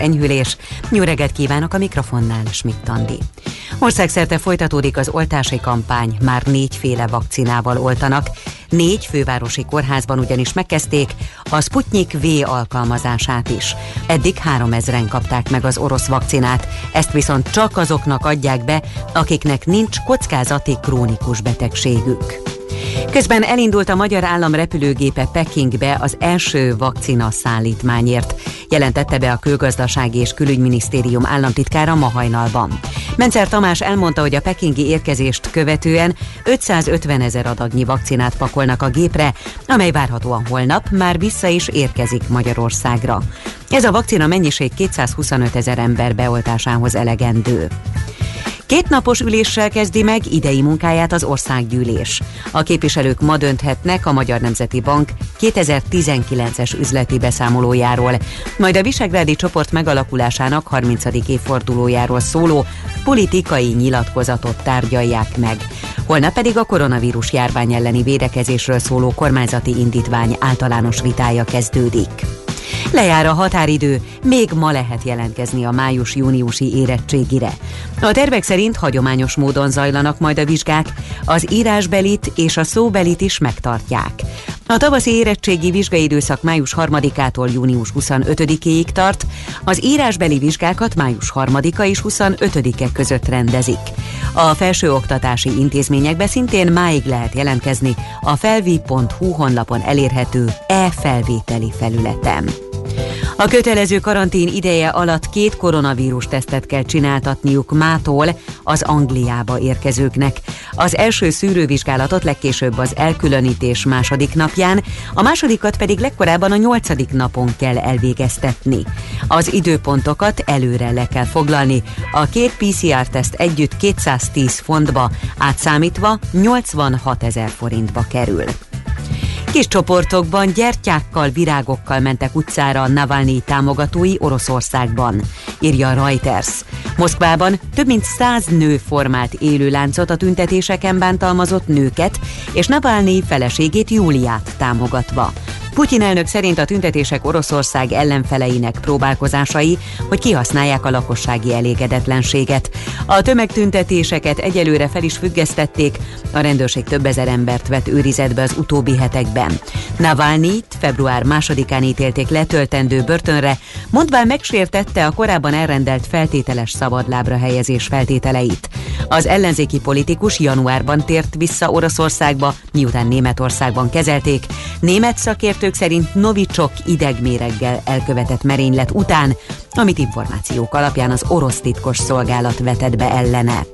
enyhülés. Reggelt kívánok a mikrofonnál, Schmidt Andi. Országszerte folytatódik az oltási kampány, már négyféle vakcinával oltanak. Négy fővárosi kórházban ugyanis megkezdték a Sputnik V alkalmazását is. Eddig 3000-en kapták meg az orosz vakcinát, ezt viszont csak azoknak adják be, akiknek nincs kockázati krónikus betegségük. Közben elindult a magyar állam repülőgépe Pekingbe az első vakcina szállítmányért, jelentette be a Külgazdasági és Külügyminisztérium államtitkára ma hajnalban. Mencer Tamás elmondta, hogy a pekingi érkezést követően 550 ezer adagnyi vakcinát pakolnak a gépre, amely várhatóan holnap már vissza is érkezik Magyarországra. Ez a vakcina mennyiség 225 ezer ember beoltásához elegendő. Két napos üléssel kezdi meg idei munkáját az országgyűlés. A képviselők ma dönthetnek a Magyar Nemzeti Bank 2019-es üzleti beszámolójáról, majd a Visegrádi csoport megalakulásának 30. évfordulójáról szóló politikai nyilatkozatot tárgyalják meg. Holnap pedig a koronavírus járvány elleni védekezésről szóló kormányzati indítvány általános vitája kezdődik. Lejár a határidő, még ma lehet jelentkezni a május-júniusi érettségire. A tervek szerint hagyományos módon zajlanak majd a vizsgák, az írásbelit és a szóbelit is megtartják. A tavaszi érettségi vizsgai időszak május 3-ától június 25-éig tart, az írásbeli vizsgákat május 3-a és 25-e között rendezik. A felsőoktatási intézményekbe szintén máig lehet jelentkezni a felvi.hu honlapon elérhető e-felvételi felületen. A kötelező karantén ideje alatt két koronavírus tesztet kell csináltatniuk mától az Angliába érkezőknek. Az első szűrővizsgálatot legkésőbb az elkülönítés második napján, a másodikat pedig legkorábban a nyolcadik napon kell elvégeztetni. Az időpontokat előre le kell foglalni. A két PCR-teszt együtt 210 fontba, átszámítva 86 ezer forintba kerül. Kis csoportokban gyertyákkal, virágokkal mentek utcára a Navalnyi támogatói Oroszországban, írja a Reuters. Moszkvában több mint száz nő formált élő láncot a tüntetéseken bántalmazott nőket, és Navalnyi feleségét Júliát támogatva. Putyin elnök szerint a tüntetések Oroszország ellenfeleinek próbálkozásai, hogy kihasználják a lakossági elégedetlenséget. A tömegtüntetéseket egyelőre fel is függesztették, a rendőrség több ezer embert vett őrizetbe az utóbbi hetekben. Navalnyit február másodikán ítélték letöltendő börtönre, mondván megsértette a korábban elrendelt feltételes szabadlábra helyezés feltételeit. Az ellenzéki politikus januárban tért vissza Oroszországba, miután Németországban kezelték. Német szakértők szerint Novicsok idegméreggel elkövetett merénylet után, amit információk alapján az orosz titkos szolgálat vetett be ellene.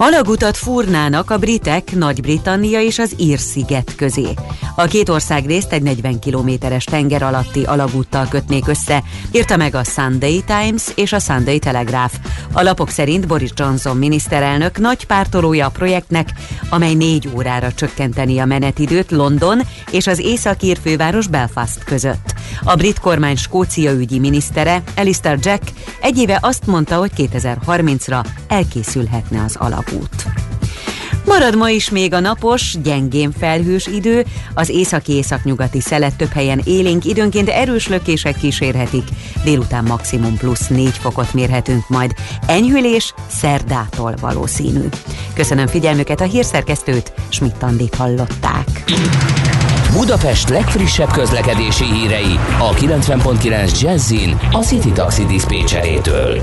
Alagutat fúrnának a britek, Nagy-Britannia és az Ír-sziget közé. A két ország részt egy 40 kilométeres tenger alatti alagúttal kötnék össze, írta meg a Sunday Times és a Sunday Telegraph. A lapok szerint Boris Johnson miniszterelnök nagy pártolója a projektnek, amely négy órára csökkenteni a menetidőt London és az északír főváros Belfast között. A brit kormány Skócia ügyi minisztere, Alistair Jack egy éve azt mondta, hogy 2030-ra elkészülhetne az alagút. Marad ma is még a napos, gyengén felhős idő, az északi-északnyugati szelet több helyen élénk, időnként erős lökések kísérhetik. Délután maximum plusz 4 fokot mérhetünk majd. Enyhülés szerdától valószínű. Köszönöm figyelmüket a hírszerkesztőt, Schmidt-Tandit hallották. Budapest legfrissebb közlekedési hírei a 90.9 Jazzin a City Taxi Dispécsejétől.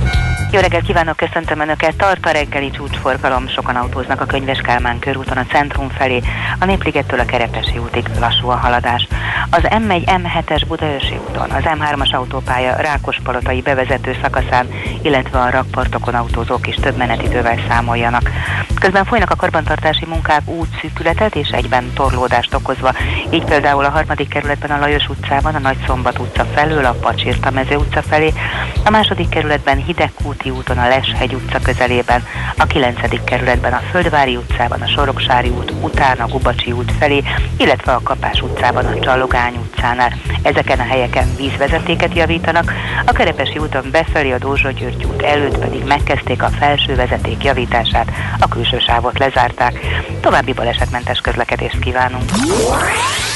Jó reggelt kívánok, köszöntöm Önöket. Tart a reggeli csúcsforgalom, sokan autóznak a Könyves Kálmán körúton a centrum felé, a Népligettől a Kerepesi útig lassú a haladás. Az M1 M7-es Budaörsi úton, az M3-as autópálya Rákospalotai bevezető szakaszán, illetve a rakpartokon autózók is több menetidővel számoljanak. Közben folynak a karbantartási munkák útszűkületet és egyben torlódást okozva, így például a harmadik kerületben a Lajos utcában, a Nagyszombat utca felől, a Pacsirta mező utca felé, a második kerületben Hidegkúti úton a Leshegy utca közelében, a kilencedik kerületben a Földvári utcában, a Soroksári út után a Gubacsi út felé, illetve a Kapás utcában a Csallogány utcánál. Ezeken a helyeken vízvezetéket javítanak, a Kerepesi úton befelé a Dózsa György út előtt pedig megkezdték a felső vezeték javítását, a külső sávot lezárták. További balesetmentes közlekedést kívánunk.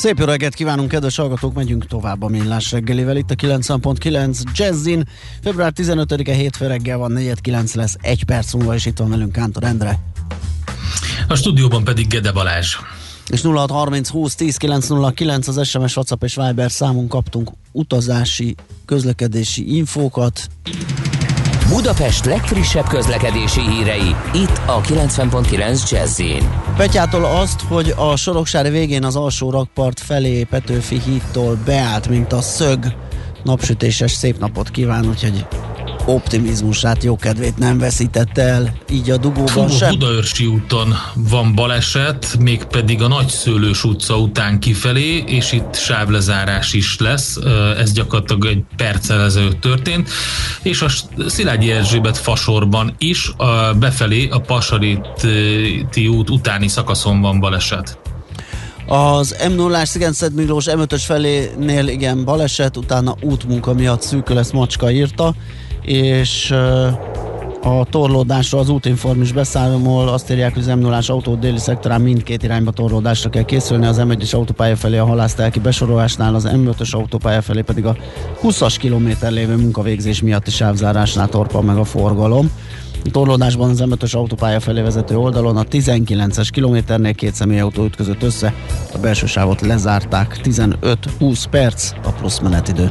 Szép jó reggelt kívánunk, kedves hallgatók, megyünk tovább a millás reggelivel. Itt a 90.9 Jazzin. Február 15-e hétfő reggel van, 4.9 lesz, egy perc múlva, és itt van velünk Kántor Endre. A stúdióban pedig Gede Balázs. És 0630 20 10 909 az SMS, WhatsApp és Viber számunk kaptunk utazási, közlekedési infókat. Budapest legfrissebb közlekedési hírei, itt a 90.9 jazz Petyától azt, hogy a Soroksári végén az alsó rakpart felé Petőfi hídtól beállt, mint a szög. Napsütéses szép napot kíván, úgyhogy optimizmusát, jó kedvét nem veszítette el, így a dugóban Fú, sem. Budaörsi úton van baleset, mégpedig a Nagyszőlős utca után kifelé, és itt sávlezárás is lesz, ez gyakorlatilag egy perccel ezelőtt történt, és a Szilágyi Erzsébet fasorban is befelé a Pasariti út utáni szakaszon van baleset. Az m 0 Sziget Miklós M5-ös felénél igen baleset, utána útmunka miatt szűkül, ezt Macska írta és a torlódásra az útinform is beszámol, azt írják, hogy az m 0 autó déli szektorán mindkét irányba torlódásra kell készülni, az M1-es autópálya felé a halásztelki besorolásnál, az M5-ös autópálya felé pedig a 20-as kilométer lévő munkavégzés miatti sávzárásnál torpa meg a forgalom. A torlódásban az M5-ös autópálya felé vezető oldalon a 19-es kilométernél két személyautó ütközött össze, a belső sávot lezárták, 15-20 perc a plusz menetidő.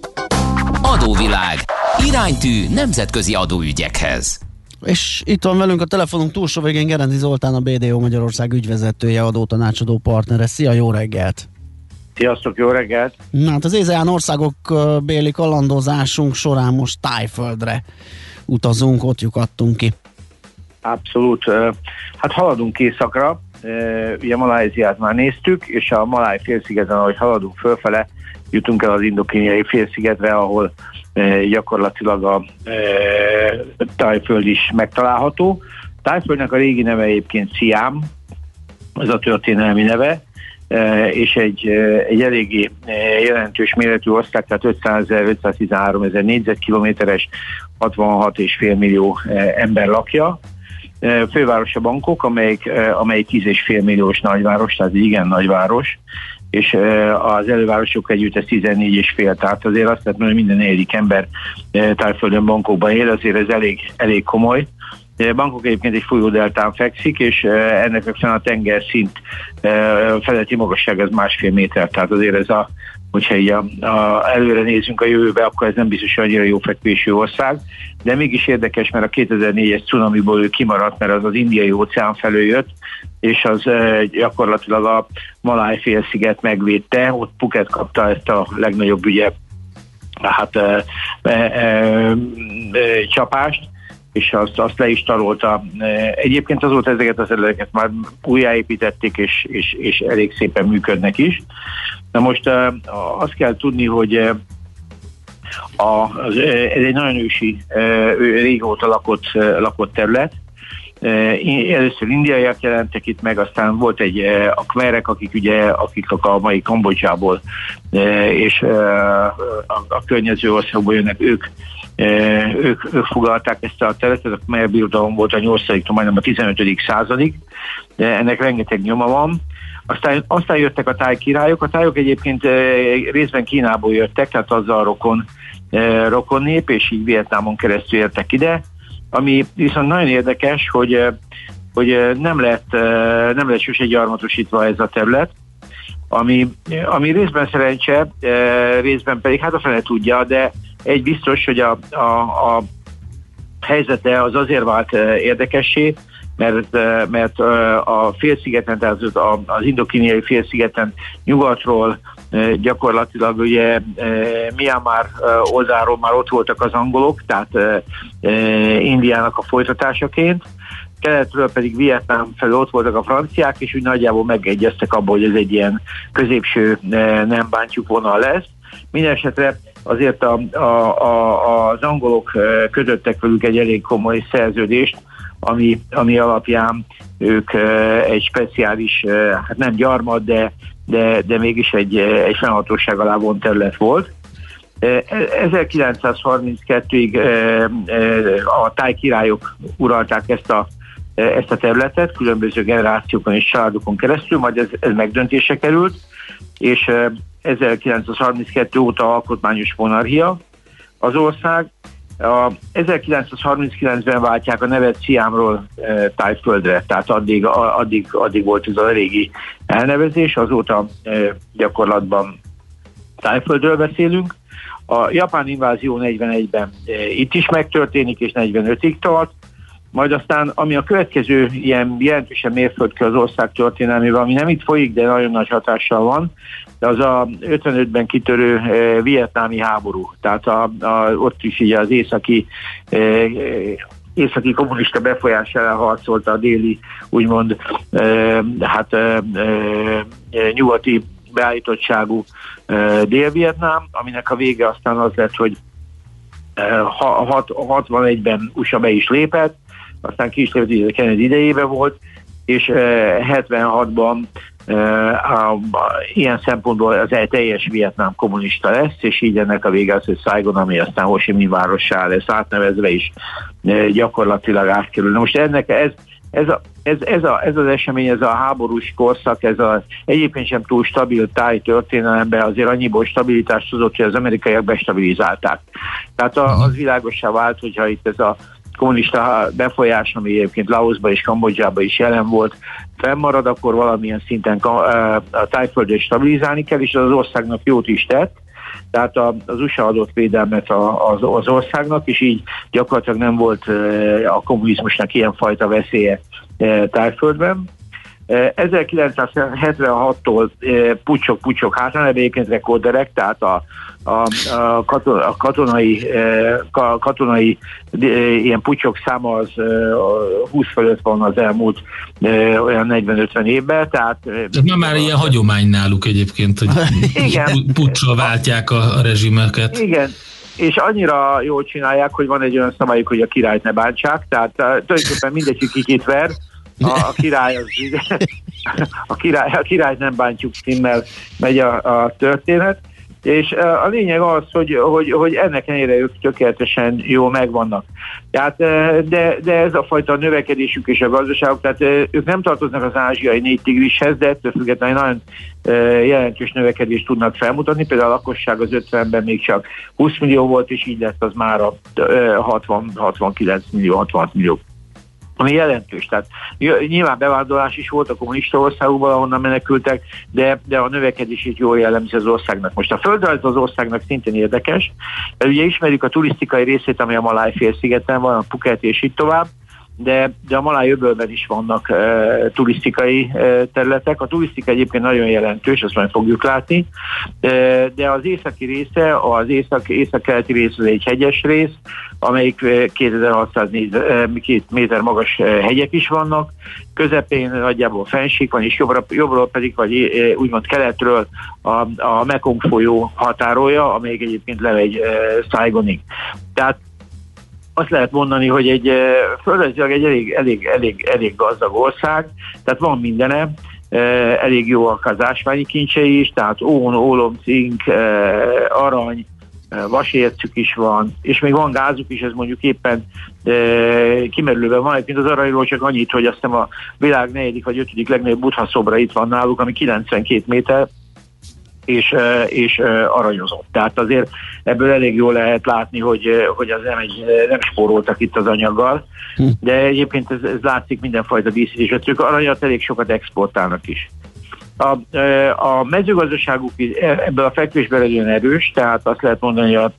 Adóvilág. Iránytű nemzetközi adóügyekhez. És itt van velünk a telefonunk túlsó végén Gerendi Zoltán, a BDO Magyarország ügyvezetője, adótanácsadó partnere. Szia, jó reggelt! Sziasztok, jó reggelt! Na hát az ézeán országok béli kalandozásunk során most Tájföldre utazunk, ott lyukadtunk ki. Abszolút. Hát haladunk északra, ugye Maláziát már néztük, és a Maláj félszigeten, ahogy haladunk fölfele, jutunk el az indokíniai félszigetre, ahol e, gyakorlatilag a e, tájföld is megtalálható. Tájföldnek a régi neve egyébként Siam, ez a történelmi neve, e, és egy, egy eléggé jelentős méretű ország, tehát 500 513 ezer négyzetkilométeres, 66,5 millió ember lakja. Fővárosa Bangkok, amelyik, amelyik 10,5 milliós nagyváros, tehát igen nagyváros, és az elővárosok együtt ez 14 és fél, tehát azért azt lehet mondani, hogy minden negyedik ember tájföldön bankokban él, azért ez elég, elég komoly. Bankok egyébként egy folyódeltán fekszik, és ennek a tengerszint feletti magasság az másfél méter, tehát azért ez a hogyha így a, a, előre nézünk a jövőbe, akkor ez nem biztos, hogy annyira jó fekvésű ország, de mégis érdekes, mert a 2004-es cunamiból ő kimaradt, mert az az indiai óceán felől jött, és az e, gyakorlatilag a Maláj félsziget megvédte, ott Phuket kapta ezt a legnagyobb ugye hát e, e, e, csapást, és azt, azt le is tarolta. Egyébként azóta ezeket az területeket már újjáépítették, és, és, és elég szépen működnek is. Na most azt kell tudni, hogy a, az, ez egy nagyon ősi, régóta lakott, lakott terület, Először indiaiak jelentek itt meg, aztán volt egy a kmerek, akik ugye, akik a mai Kambodzsából és a, a környező országból jönnek, ők ők, ők fogalták ezt a területet, a Khmer birodalom volt a 8 majdnem a 15. századig, ennek rengeteg nyoma van. Aztán, aztán jöttek a táj királyok. A tájok egyébként részben Kínából jöttek, tehát azzal rokon, rokon nép, és így Vietnámon keresztül értek ide. Ami viszont nagyon érdekes, hogy, hogy nem lett, nem lett sose gyarmatosítva ez a terület, ami, ami részben szerencse, részben pedig hát a fele tudja, de egy biztos, hogy a, a, a helyzete az azért vált érdekessé, mert, mert a félszigeten, tehát az indokíniai félszigeten nyugatról gyakorlatilag ugye Myanmar oldalról már ott voltak az angolok, tehát Indiának a folytatásaként, keletről pedig Vietnám felől ott voltak a franciák, és úgy nagyjából megegyeztek abban, hogy ez egy ilyen középső nem bántjuk vonal lesz. Mindenesetre azért a, a, a, az angolok kötöttek velük egy elég komoly szerződést, ami, ami alapján ők egy speciális, hát nem gyarmat, de, de, de mégis egy, egy fennhatóság alá vont terület volt. 1932-ig a tájkirályok uralták ezt a, ezt a területet, különböző generációkon és családokon keresztül, majd ez, ez megdöntése került, és 1932 óta alkotmányos monarchia, az ország. A 1939-ben váltják a nevet Sziámról e, Tájföldre, tehát addig, addig, addig volt ez a régi elnevezés, azóta e, gyakorlatban Tájföldről beszélünk. A japán invázió 41-ben e, itt is megtörténik, és 45-ig tart, majd aztán, ami a következő ilyen jelentősen mérföldkő az ország történelmében, ami nem itt folyik, de nagyon nagy hatással van, de az a 55-ben kitörő e, vietnámi háború. Tehát a, a, ott is így az északi e, északi kommunista befolyás ellen harcolta a déli, úgymond, e, hát e, e, nyugati beállítottságú e, Dél-Vietnám, aminek a vége aztán az lett, hogy 61-ben USA be is lépett, aztán a Kennedy idejében volt, és 76-ban a, a, ilyen szempontból az teljes vietnám kommunista lesz, és így ennek a vége az, hogy Saigon, ami aztán Ho Chi Minh várossá lesz átnevezve is gyakorlatilag átkerül. Na most ennek ez, ez, a, ez, ez, a, ez az esemény, ez a háborús korszak, ez a egyébként sem túl stabil táj történelemben azért annyiból stabilitást tudott, hogy az amerikaiak bestabilizálták. Tehát a, az világosá vált, hogyha itt ez a kommunista befolyás, ami egyébként Laosba és Kambodzsába is jelen volt, fennmarad, akkor valamilyen szinten a tájföldet stabilizálni kell, és az, országnak jót is tett, tehát az USA adott védelmet az országnak, és így gyakorlatilag nem volt a kommunizmusnak ilyenfajta veszélye tájföldben. 1976-tól pucsok-pucsok hátrán, egyébként rekorderek, tehát a a, a, katon, a katonai, e, katonai e, ilyen pucsok száma az 20 e, fölött van az elmúlt olyan 40-50 évben, tehát... Ez már, már ilyen hagyomány náluk egyébként, hogy Igen. pucsra váltják a, a rezsimeket. Igen, és annyira jól csinálják, hogy van egy olyan szabályuk, hogy a királyt ne bántsák, tehát tulajdonképpen mindegy, kikit ver, a, a király az a király, a királyt nem bántjuk címmel megy a, a történet, és a lényeg az, hogy, hogy, hogy ennek ellenére ők tökéletesen jó megvannak. Tehát, de, de ez a fajta növekedésük és a gazdaságok, tehát ők nem tartoznak az ázsiai négy tigrishez, de ettől függetlenül nagyon jelentős növekedést tudnak felmutatni. Például a lakosság az 50-ben még csak 20 millió volt, és így lett az már a 60, 69 millió, 66 millió ami jelentős. Tehát nyilván bevándorlás is volt a kommunista országokban, ahonnan menekültek, de, de a növekedését jól jellemzi az országnak. Most a földrajz az országnak szintén érdekes, mert ugye ismerjük a turisztikai részét, ami a Maláj félszigeten van, a Phuket és itt tovább, de, de a Maláj is vannak e, turisztikai e, területek. A turisztika egyébként nagyon jelentős, azt majd fogjuk látni, e, de az északi része, az észak, észak-keleti rész az egy hegyes rész, amelyik 2600 méter magas hegyek is vannak, közepén nagyjából fenség van, és jobbra, jobbról pedig, vagy úgymond keletről a, a Mekong folyó határolja, amelyik egyébként levegy Saigonig. Tehát azt lehet mondani, hogy egy eh, földrajzilag egy elég, elég, elég, elég gazdag ország, tehát van mindene, eh, elég jó az ásványi kincsei is, tehát ón, ólom, cink, eh, arany, vasércük is van, és még van gázuk is, ez mondjuk éppen e, kimerülőben van, mint az aranyról csak annyit, hogy azt hiszem a világ negyedik vagy ötödik legnagyobb buddha szobra itt van náluk, ami 92 méter, és, és aranyozott. Tehát azért ebből elég jól lehet látni, hogy, hogy az nem, egy, nem spóroltak itt az anyaggal, hm. de egyébként ez, ez látszik mindenfajta díszítésre. Ők aranyat elég sokat exportálnak is. A, a mezőgazdaságuk ebből a fekvésben nagyon erős, tehát azt lehet mondani, hogy a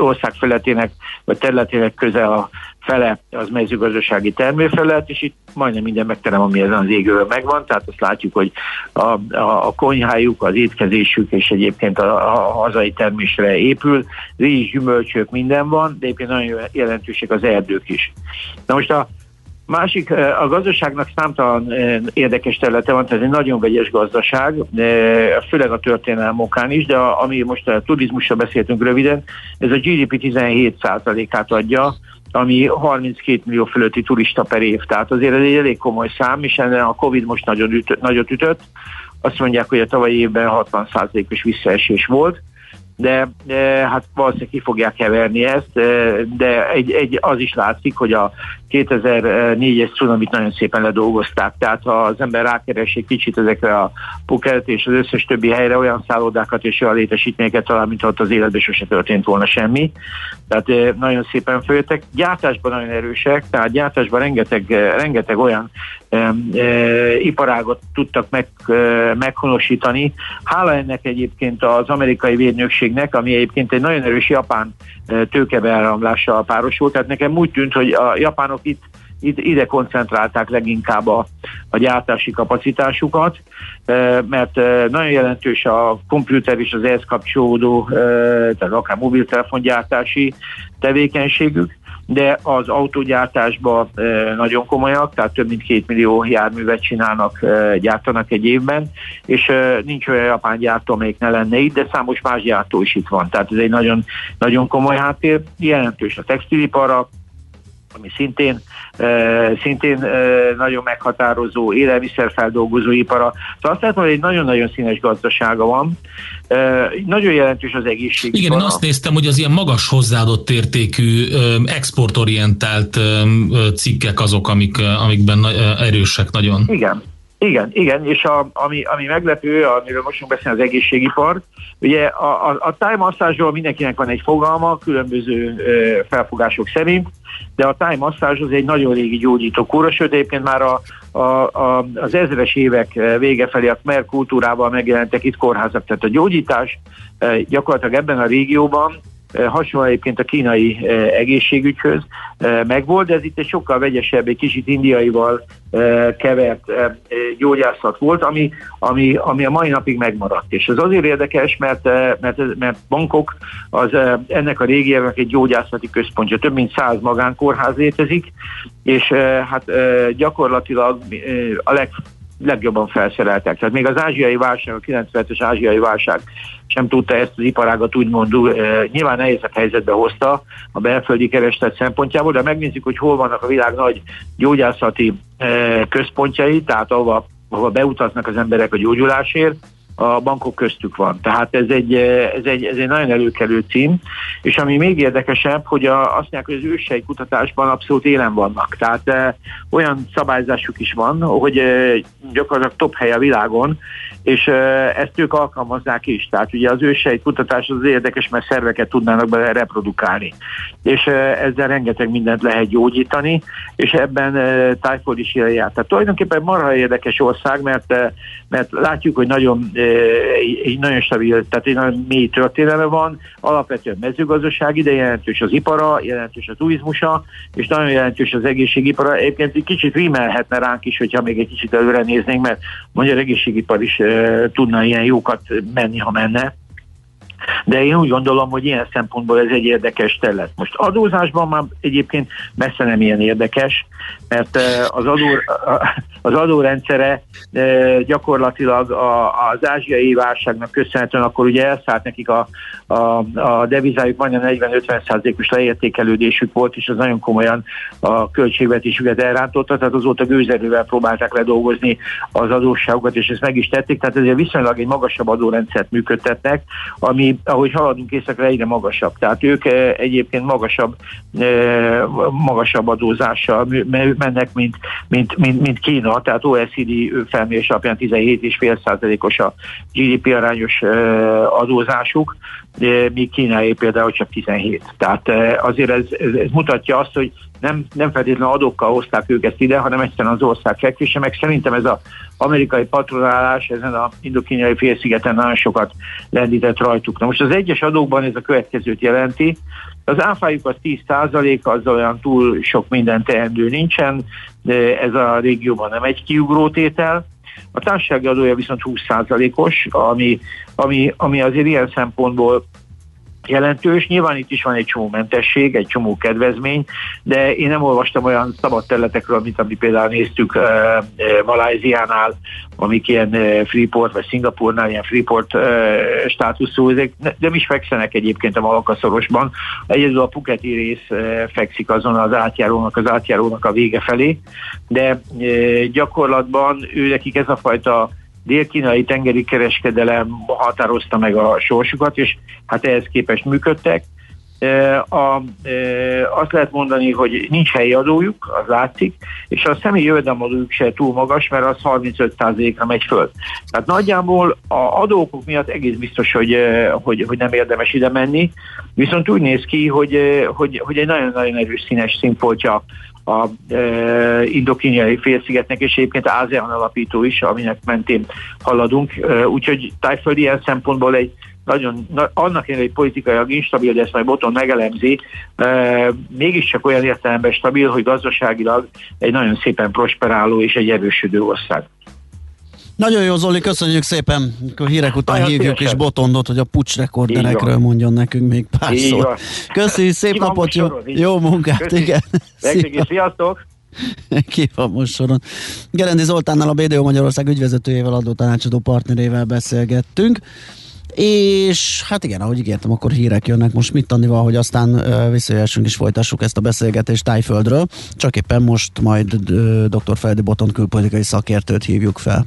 ország feletének, vagy területének közel a fele az mezőgazdasági termőfelület, és itt majdnem minden megterem, ami ezen az égőben megvan, tehát azt látjuk, hogy a, a, a konyhájuk, az étkezésük és egyébként a, a hazai termésre épül, rizs, gyümölcsök, minden van, de egyébként nagyon jelentősek az erdők is. Na most a Másik, a gazdaságnak számtalan érdekes területe van, tehát egy nagyon vegyes gazdaság, főleg a történelem okán is, de ami most a turizmusra beszéltünk röviden, ez a GDP 17%-át adja, ami 32 millió fölötti turista per év. Tehát azért ez egy elég komoly szám, és ennek a Covid most nagyon ütött, nagyot ütött. Azt mondják, hogy a tavalyi évben 60%-os visszaesés volt de, de hát valószínűleg ki fogják keverni ezt, de egy, egy, az is látszik, hogy a 2004-es cunamit nagyon szépen ledolgozták, tehát ha az ember rákeres egy kicsit ezekre a Phuket és az összes többi helyre olyan szállodákat és olyan létesítményeket talál, mint ott az életben sose történt volna semmi. tehát nagyon szépen följöttek. Gyártásban nagyon erősek, tehát gyártásban rengeteg, rengeteg olyan e, e, iparágot tudtak meg, e, meghonosítani. Hála ennek egyébként az amerikai védnökségnek, ami egyébként egy nagyon erős japán tőkebeáramlással párosult, tehát nekem úgy tűnt, hogy a japánok itt ide koncentrálták leginkább a, a gyártási kapacitásukat, mert nagyon jelentős a komputer és az ehhez kapcsolódó, tehát akár mobiltelefongyártási tevékenységük, de az autógyártásban nagyon komolyak, tehát több mint két millió járművet csinálnak, gyártanak egy évben, és nincs olyan japán gyártó, amelyik ne lenne itt, de számos más gyártó is itt van. Tehát ez egy nagyon, nagyon komoly háttér, jelentős a textilipara, ami szintén, szintén nagyon meghatározó élelmiszerfeldolgozó ipara. Szóval azt látom, hogy egy nagyon-nagyon színes gazdasága van. Nagyon jelentős az egészség. Igen, én azt néztem, hogy az ilyen magas hozzáadott értékű, exportorientált cikkek azok, amik, amikben erősek nagyon. Igen, igen, igen, és a, ami, ami meglepő, amiről most beszélni az egészségipar, ugye a, a, a tájmasszázsról mindenkinek van egy fogalma, különböző ö, felfogások szerint, de a tájmasszázs az egy nagyon régi gyógyító kóra, sőt egyébként már a, a, a, az ezres évek vége felé a Khmer kultúrával megjelentek itt kórházak, tehát a gyógyítás gyakorlatilag ebben a régióban hasonló egyébként a kínai egészségügyhöz megvolt, de ez itt egy sokkal vegyesebb, egy kicsit indiaival kevert gyógyászat volt, ami, ami, ami a mai napig megmaradt. És ez azért érdekes, mert, mert, mert Bangkok az ennek a régiónak egy gyógyászati központja. Több mint száz magánkórház létezik, és hát gyakorlatilag a leg legjobban felszereltek. Tehát még az ázsiai válság, a 97-es ázsiai válság sem tudta ezt az iparágat úgymond nyilván nehézebb helyzetbe hozta a belföldi kereslet szempontjából, de megnézzük, hogy hol vannak a világ nagy gyógyászati központjai, tehát ahova, ahova beutaznak az emberek a gyógyulásért, a bankok köztük van. Tehát ez egy, ez egy, ez egy nagyon előkelő cím, és ami még érdekesebb, hogy a, azt mondják, hogy az ősei kutatásban abszolút élen vannak. Tehát e, olyan szabályzásuk is van, hogy e, gyakorlatilag top hely a világon, és e, ezt ők alkalmazzák is. Tehát ugye az ősei kutatás az érdekes, mert szerveket tudnának bele reprodukálni. És e, ezzel rengeteg mindent lehet gyógyítani, és ebben e, Tájföld is jár. Tehát tulajdonképpen marha érdekes ország, mert, e, mert látjuk, hogy nagyon e, egy nagyon stabil, tehát egy nagyon mély történelme van, alapvetően mezőgazdaság ide jelentős az ipara, jelentős a turizmusa, és nagyon jelentős az egészségipara. Egyébként egy kicsit rímelhetne ránk is, hogyha még egy kicsit előre néznénk, mert magyar egészségipar is e, tudna ilyen jókat menni, ha menne de én úgy gondolom, hogy ilyen szempontból ez egy érdekes terület. Most adózásban már egyébként messze nem ilyen érdekes, mert az, adó, az adórendszere gyakorlatilag az ázsiai válságnak köszönhetően akkor ugye elszállt nekik a, a, a devizájuk majdnem 40-50 os leértékelődésük volt, és az nagyon komolyan a költségvetésüket elrántotta, tehát azóta gőzerővel próbálták ledolgozni az adósságokat, és ezt meg is tették, tehát ezért viszonylag egy magasabb adórendszert működtetnek, ami, ahogy haladunk északra, egyre magasabb. Tehát ők egyébként magasabb, magasabb adózással mennek, mint, mint, mint, mint Kína, tehát OECD felmérés alapján 17,5%-os a GDP arányos adózásuk, míg Kínáé például csak 17. Tehát azért ez, ez, ez mutatja azt, hogy nem, nem feltétlenül adókkal hozták őket ide, hanem egyszerűen az ország fekvése, meg szerintem ez az amerikai patronálás ezen a indokínai félszigeten nagyon sokat lendített rajtuk. Na most az egyes adókban ez a következőt jelenti, az áfájuk az 10 százalék, az olyan túl sok minden teendő nincsen, de ez a régióban nem egy kiugró tétel. A társasági adója viszont 20 százalékos, ami, ami, ami azért ilyen szempontból jelentős. Nyilván itt is van egy csomó mentesség, egy csomó kedvezmény, de én nem olvastam olyan szabad területekről, mint amit például néztük uh, Maláziánál, amik ilyen uh, Freeport, vagy Szingapurnál ilyen Freeport uh, státuszú, ezek nem is fekszenek egyébként a Malakaszorosban. Egyedül a Puketi rész uh, fekszik azon az átjárónak, az átjárónak a vége felé, de uh, gyakorlatban ő nekik ez a fajta dél-kínai tengeri kereskedelem határozta meg a sorsukat, és hát ehhez képest működtek. a, azt lehet mondani, hogy nincs helyi adójuk, az látszik, és a személyi jövedelemadójuk se túl magas, mert az 35%-ra megy föl. Tehát nagyjából a adókok miatt egész biztos, hogy, hogy, hogy nem érdemes ide menni, viszont úgy néz ki, hogy, hogy, hogy egy nagyon-nagyon erős színes színfoltja a e, indokíniai félszigetnek, és egyébként ASEAN alapító is, aminek mentén haladunk. E, úgyhogy tájföld ilyen szempontból egy nagyon, na, annak ellenére, hogy politikailag instabil, de ezt majd Boton megelemzi, e, mégiscsak olyan értelemben stabil, hogy gazdaságilag egy nagyon szépen prosperáló és egy erősödő ország. Nagyon jó, Zoli, köszönjük szépen. Akkor hírek után Nagyon hívjuk szívesen. is Botondot, hogy a pucs rekorderekről mondjon nekünk még pár szó. Köszi, szép Ki napot, jó, jó munkát, Köszi. igen. Sziasztok! Ki van most soron. Gerendi Zoltánnal, a BDO Magyarország ügyvezetőjével, adó tanácsadó partnerével beszélgettünk. És hát igen, ahogy ígértem, akkor hírek jönnek most mit tannival, hogy aztán uh, visszajössünk és folytassuk ezt a beszélgetést Tájföldről. Csak éppen most majd uh, dr. Feldi Boton külpolitikai szakértőt hívjuk fel.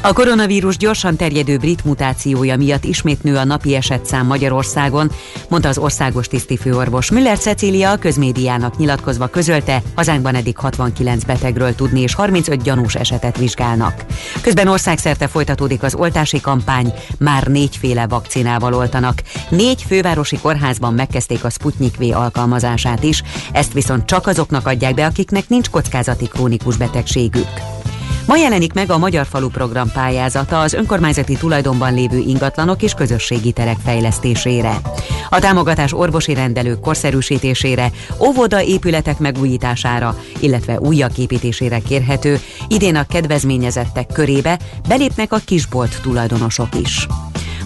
A koronavírus gyorsan terjedő brit mutációja miatt ismét nő a napi esetszám Magyarországon, mondta az országos tisztifőorvos. Müller Cecília a közmédiának nyilatkozva közölte, hazánkban eddig 69 betegről tudni és 35 gyanús esetet vizsgálnak. Közben országszerte folytatódik az oltási kampány, már négyféle vakcinával oltanak. Négy fővárosi kórházban megkezdték a Sputnik V alkalmazását is, ezt viszont csak azoknak adják be, akiknek nincs kockázati krónikus betegségük. Ma jelenik meg a Magyar Falu program pályázata az önkormányzati tulajdonban lévő ingatlanok és közösségi terek fejlesztésére. A támogatás orvosi rendelők korszerűsítésére, óvoda épületek megújítására, illetve újak építésére kérhető, idén a kedvezményezettek körébe belépnek a kisbolt tulajdonosok is.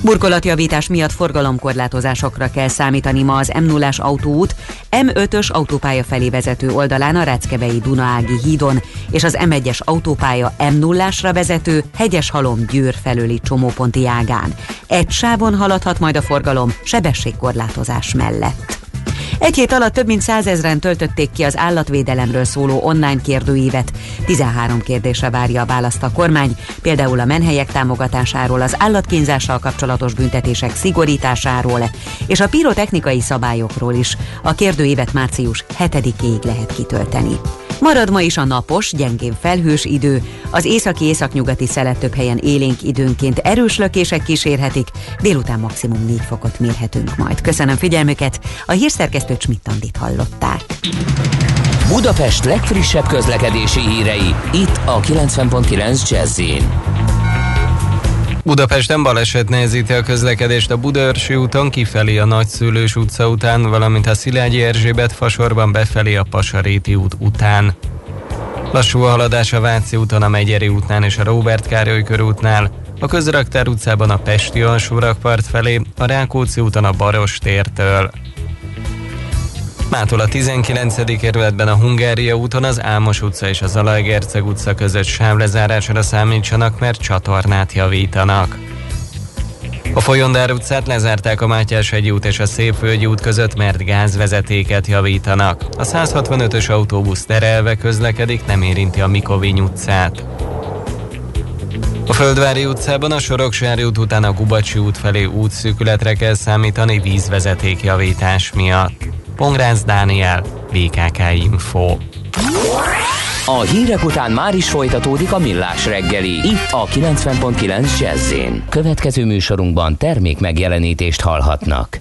Burkolatjavítás miatt forgalomkorlátozásokra kell számítani ma az m 0 autóút, M5-ös autópálya felé vezető oldalán a Ráckevei Dunaági hídon, és az M1-es autópálya M0-ásra vezető Hegyeshalom Győr felőli csomóponti ágán. Egy sávon haladhat majd a forgalom sebességkorlátozás mellett. Egy hét alatt több mint százezren töltötték ki az állatvédelemről szóló online kérdőívet. 13 kérdésre várja a választ a kormány, például a menhelyek támogatásáról, az állatkínzással kapcsolatos büntetések szigorításáról és a pirotechnikai szabályokról is. A kérdőívet március 7-ig lehet kitölteni. Marad ma is a napos, gyengén felhős idő, az északi-északnyugati szelet több helyen élénk időnként erős lökések kísérhetik, délután maximum 4 fokot mérhetünk majd. Köszönöm figyelmüket, a hírszerkesztő Csmittandit hallották. Budapest legfrissebb közlekedési hírei, itt a 90.9 jazz Budapesten baleset nehezíti a közlekedést a Budaörsi úton kifelé a Nagyszülős utca után, valamint a Szilágyi Erzsébet fasorban befelé a Pasaréti út után. Lassú a haladás a Váci úton, a Megyeri útnál és a Róbert Károly körútnál, a Közraktár utcában a Pesti alsórakpart felé, a Rákóczi úton a Baros tértől. Mától a 19. kerületben a Hungária úton az Álmos utca és a Zalaegerceg utca között sávlezárásra számítsanak, mert csatornát javítanak. A Folyondár utcát lezárták a Mátyás egy út és a Szépvölgyi út között, mert gázvezetéket javítanak. A 165-ös autóbusz terelve közlekedik, nem érinti a Mikovény utcát. A Földvári utcában a Soroksári út után a Gubacsi út felé útszűkületre kell számítani vízvezeték javítás miatt. Pongrász Dániel, BKK Info. A hírek után már is folytatódik a millás reggeli. Itt a 90.9 jazz Következő műsorunkban termék megjelenítést hallhatnak.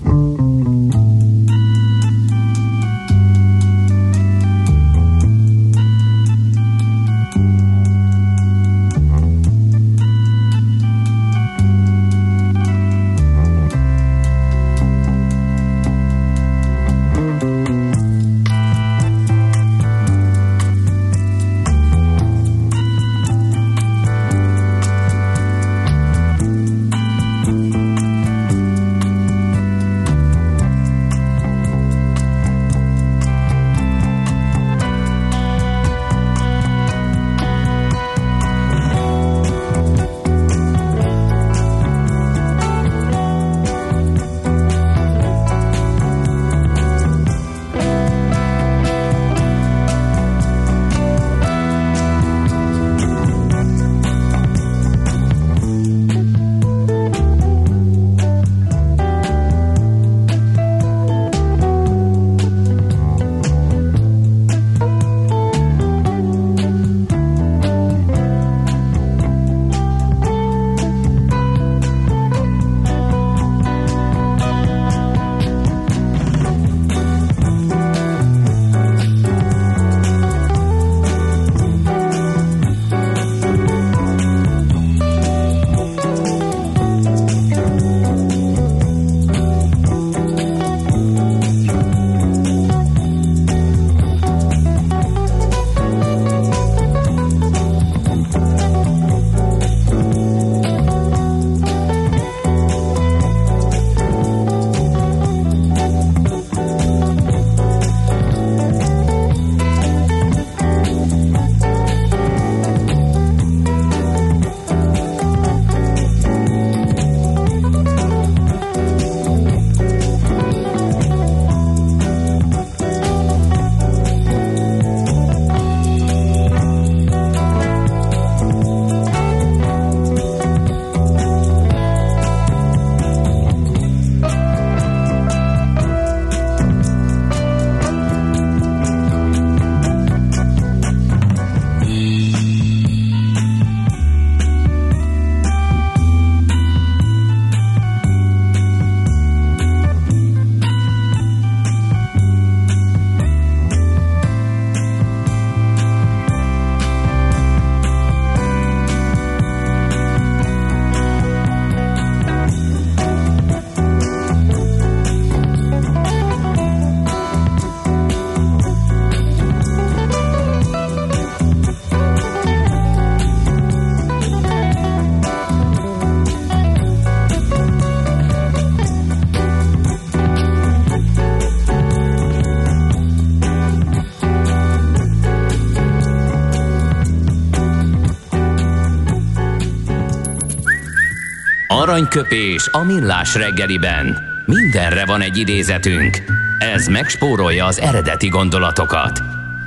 Aranyköpés a millás reggeliben. Mindenre van egy idézetünk. Ez megspórolja az eredeti gondolatokat.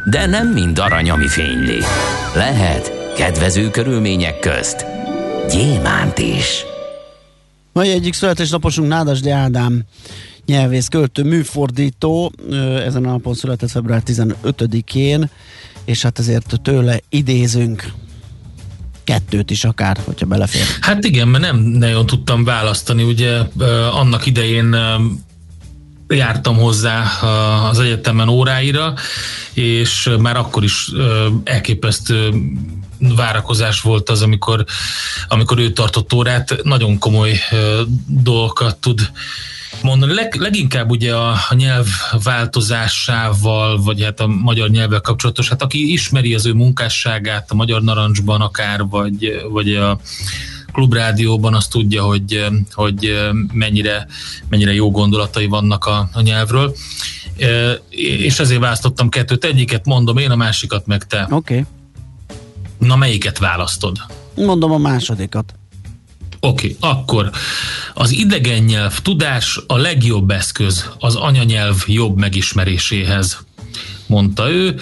De nem mind arany, ami fényli. Lehet kedvező körülmények közt gyémánt is. Mai egyik születésnaposunk Nádasdi Ádám nyelvész, költő, műfordító. Ezen a napon született február 15-én, és hát ezért tőle idézünk kettőt is akár, hogyha belefér. Hát igen, mert nem nagyon tudtam választani, ugye annak idején jártam hozzá az egyetemen óráira, és már akkor is elképesztő várakozás volt az, amikor, amikor ő tartott órát, nagyon komoly dolgokat tud mondani. Leg, leginkább ugye a, a nyelv változásával, vagy hát a magyar nyelvvel kapcsolatos, hát aki ismeri az ő munkásságát a Magyar Narancsban akár, vagy, vagy a klubrádióban azt tudja, hogy, hogy mennyire, mennyire jó gondolatai vannak a, a nyelvről. És ezért választottam kettőt. Egyiket mondom én, a másikat meg te. Oké. Okay. Na, melyiket választod? Mondom a másodikat. Oké, okay, akkor az idegen nyelv tudás a legjobb eszköz az anyanyelv jobb megismeréséhez, mondta ő.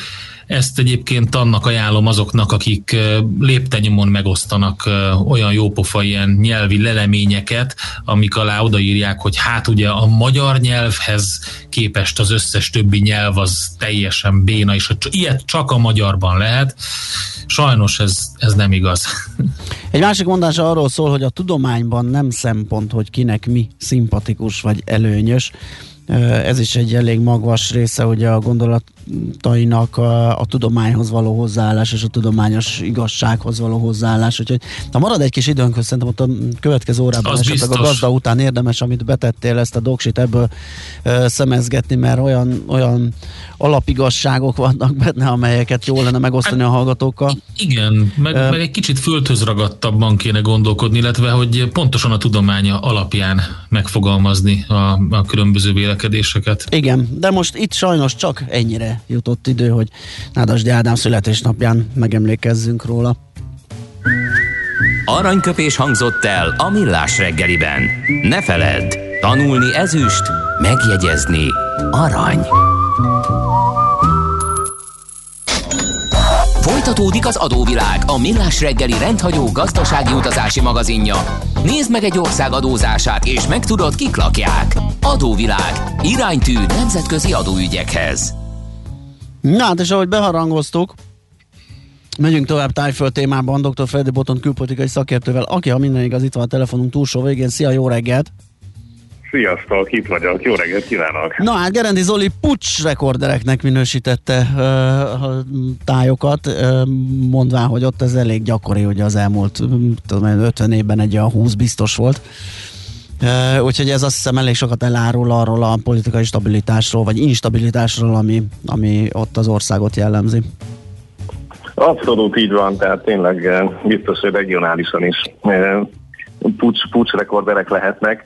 Ezt egyébként annak ajánlom azoknak, akik léptenyomon megosztanak olyan jópofa ilyen nyelvi leleményeket, amik alá odaírják, hogy hát ugye a magyar nyelvhez képest az összes többi nyelv az teljesen béna, és ilyet csak a magyarban lehet. Sajnos ez, ez nem igaz. Egy másik mondás arról szól, hogy a tudományban nem szempont, hogy kinek mi szimpatikus vagy előnyös, ez is egy elég magvas része ugye a gondolatainak a, a tudományhoz való hozzáállás és a tudományos igazsághoz való hozzáállás. Úgyhogy ha marad egy kis időnk, szerintem ott a következő órában Az esetleg biztos. a gazda után érdemes, amit betettél ezt a doksit ebből ö, szemezgetni, mert olyan, olyan alapigasságok vannak benne, amelyeket jó lenne megosztani a hallgatókkal. Igen, meg, uh, meg egy kicsit földhöz ragadtabban kéne gondolkodni, illetve hogy pontosan a tudománya alapján megfogalmazni a, a különböző vélekedéseket. Igen, de most itt sajnos csak ennyire jutott idő, hogy Nádasdi Ádám születésnapján megemlékezzünk róla. Aranyköpés hangzott el a millás reggeliben. Ne feledd, tanulni ezüst, megjegyezni arany. Folytatódik az adóvilág, a millás reggeli rendhagyó gazdasági utazási magazinja. Nézd meg egy ország adózását, és megtudod, kik lakják. Adóvilág. Iránytű nemzetközi adóügyekhez. Na hát, és ahogy beharangoztuk, Megyünk tovább tájföld témában dr. Freddy Boton külpolitikai szakértővel, aki, ha minden igaz, itt van a telefonunk túlsó végén. Szia, jó reggelt! Sziasztok, itt vagyok, jó reggelt kívánok! Na hát Gerendi Zoli pucs rekordereknek minősítette uh, a tájokat, uh, mondván, hogy ott ez elég gyakori, hogy az elmúlt tudom, 50 évben egy olyan 20 biztos volt. Uh, úgyhogy ez azt hiszem elég sokat elárul arról a politikai stabilitásról, vagy instabilitásról, ami, ami ott az országot jellemzi. Abszolút így van, tehát tényleg biztos, hogy regionálisan is pucs, pucs rekorderek lehetnek,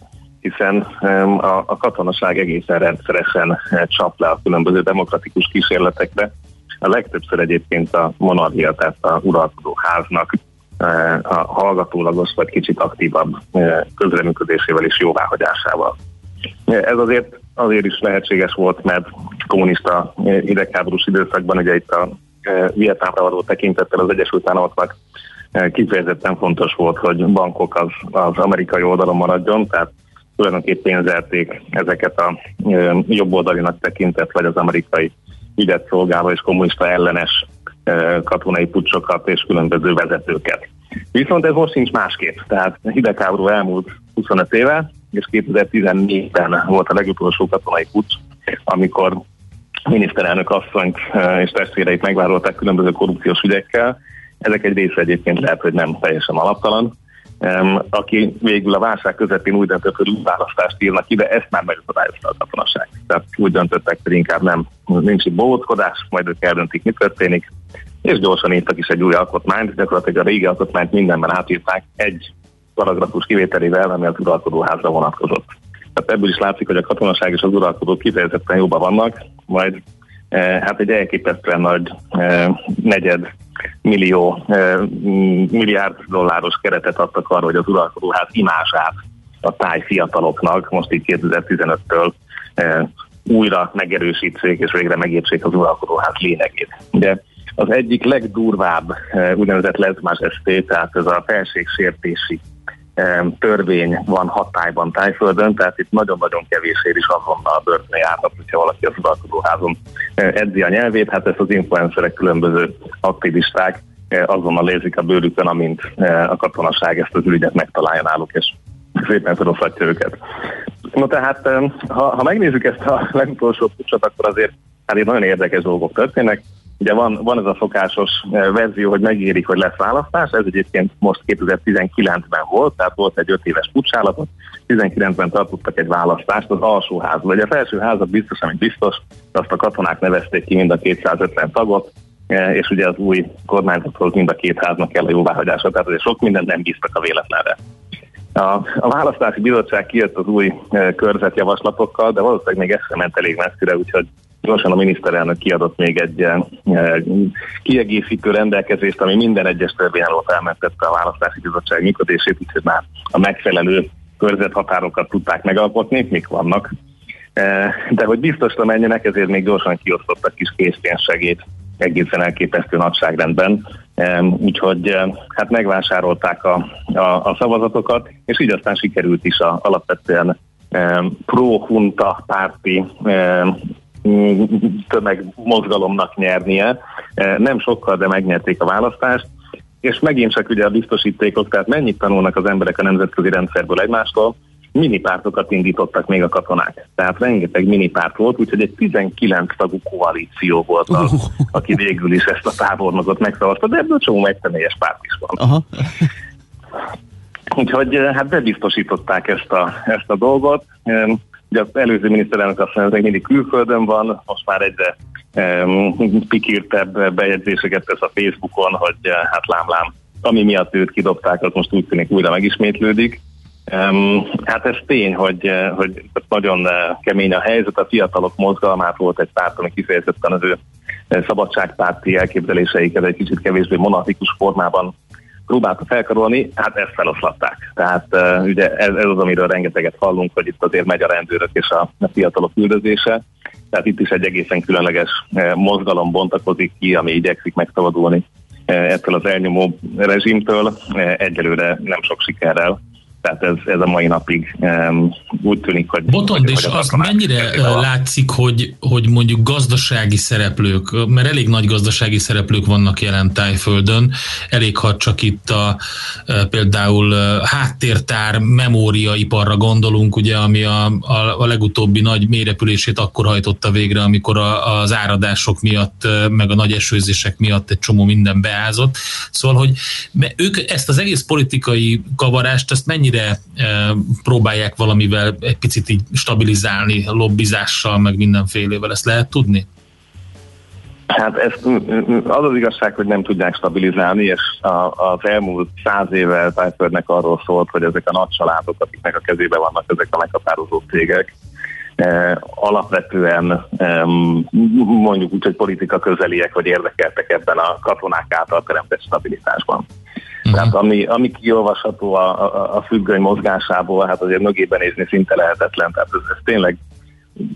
hiszen a, a katonaság egészen rendszeresen csap le a különböző demokratikus kísérletekre. A legtöbbször egyébként a monarchia, tehát a uralkodó háznak a hallgatólagos vagy kicsit aktívabb közreműködésével és jóváhagyásával. Ez azért azért is lehetséges volt, mert kommunista idegháborús időszakban ugye itt a Vietnámra való tekintettel az Egyesült Államoknak kifejezetten fontos volt, hogy bankok az, az amerikai oldalon maradjon, tehát tulajdonképpen pénzelték ezeket a jobboldalinak tekintett, vagy az amerikai ügyet szolgáló és kommunista ellenes katonai pucsokat és különböző vezetőket. Viszont ez most nincs másképp. Tehát hidegháború elmúlt 25 éve, és 2014-ben volt a legutolsó katonai pucs, amikor miniszterelnök asszonyt és testvéreit megvárolták különböző korrupciós ügyekkel. Ezek egy része egyébként lehet, hogy nem teljesen alaptalan. Aki végül a válság közepén úgy döntött, hogy választást írnak ide, ezt már megakadályozta a katonaság. Tehát úgy döntöttek, hogy inkább nem, nincs itt bóckodás, majd ők eldöntik, mi történik, és gyorsan írtak is egy új alkotmányt, gyakorlatilag a régi alkotmányt mindenben átírták egy paragrafus kivételével, ami az uralkodóházra vonatkozott. Tehát ebből is látszik, hogy a katonaság és az uralkodók kifejezetten jobban vannak, majd eh, hát egy elképesztően nagy eh, negyed millió, milliárd dolláros keretet adtak arra, hogy az uralkodóház imását a táj fiataloknak, most így 2015-től újra megerősítsék és végre megértsék az uralkodóház lényegét. Ugye az egyik legdurvább úgynevezett lezmás esté, tehát ez a felségsértési törvény van hatályban Tájföldön, tehát itt nagyon-nagyon kevésér is azonnal a börtön járhat, hogyha valaki az uralkodóházon edzi a nyelvét, hát ezt az influencerek, különböző aktivisták azonnal érzik a bőrükön, amint a katonaság ezt az ügyet megtalálja náluk, és szépen felhozhatja őket. No tehát, ha, ha megnézzük ezt a legutolsó pucsot, akkor azért hát nagyon érdekes dolgok történnek. Ugye van, van ez a szokásos eh, verzió, hogy megérik, hogy lesz választás, ez egyébként most 2019-ben volt, tehát volt egy 5 éves pucsállatot, 19-ben tartottak egy választást az alsóházban. Ugye a felső házat biztos, amit biztos, azt a katonák nevezték ki mind a 250 tagot, eh, és ugye az új kormányzathoz mind a két háznak kell a jóváhagyása, tehát azért sok mindent nem bíztak a véletlenre. A, a választási bizottság kijött az új e, körzetjavaslatokkal, de valószínűleg még ez sem ment elég messzire, úgyhogy gyorsan a miniszterelnök kiadott még egy e, kiegészítő rendelkezést, ami minden egyes törvényálló felmentette a választási bizottság működését, úgyhogy már a megfelelő körzethatárokat tudták megalkotni, mik vannak. E, de hogy biztosra menjenek, ezért még gyorsan kiosztottak kis készpénzsegét egészen elképesztő nagyságrendben, úgyhogy hát megvásárolták a, a, a szavazatokat, és így aztán sikerült is a, alapvetően pro-hunta párti tömegmozgalomnak nyernie. Nem sokkal, de megnyerték a választást, és megint csak ugye a biztosítékok, tehát mennyit tanulnak az emberek a nemzetközi rendszerből egymástól, minipártokat indítottak még a katonák. Tehát rengeteg minipárt volt, úgyhogy egy 19 tagú koalíció volt az, aki végül is ezt a tábornokot megszavazta, de ebből csomó egyszemélyes párt is van. Aha. Úgyhogy eh, hát bebiztosították ezt a, ezt a dolgot. Ugye az előző miniszterelnök azt mondja, hogy mindig külföldön van, most már egyre um, pikírtebb bejegyzéseket tesz a Facebookon, hogy eh, hát lámlám, ami miatt őt kidobták, az most úgy tűnik újra megismétlődik. Um, hát ez tény, hogy, eh, hogy nagyon eh, kemény a helyzet. A fiatalok mozgalmát volt egy párt, ami kifejezetten az ő szabadságpárti elképzeléseiket egy kicsit kevésbé monatikus formában próbálta felkarolni, hát ezt feloszlatták. Tehát uh, ugye ez, ez az, amiről rengeteget hallunk, hogy itt azért megy a rendőrök és a, a fiatalok üldözése. Tehát itt is egy egészen különleges uh, mozgalom bontakozik ki, ami igyekszik megszabadulni uh, ettől az elnyomó rezsimtől. Uh, egyelőre nem sok sikerrel tehát ez, ez a mai napig um, úgy tűnik, hogy... Botond, és az mennyire látszik, hogy, hogy mondjuk gazdasági szereplők, mert elég nagy gazdasági szereplők vannak jelen Tájföldön, elég ha csak itt a, például háttértár memóriaiparra gondolunk, ugye, ami a, a, a legutóbbi nagy mérepülését akkor hajtotta végre, amikor a, az áradások miatt, meg a nagy esőzések miatt egy csomó minden beázott. Szóval, hogy ők ezt az egész politikai kavarást, ezt mennyire mennyire e, próbálják valamivel egy picit így stabilizálni, lobbizással, meg mindenfélével, ezt lehet tudni? Hát ez, az az igazság, hogy nem tudják stabilizálni, és az elmúlt száz éve Tájföldnek arról szólt, hogy ezek a nagy családok, akiknek a kezében vannak ezek a meghatározó cégek, e, alapvetően mondjuk úgy, hogy politika közeliek, vagy érdekeltek ebben a katonák által teremtett stabilitásban. Uh-huh. Tehát ami, ami kiolvasható a, a, a függöny mozgásából, hát azért mögében nézni szinte lehetetlen. Tehát ez, ez tényleg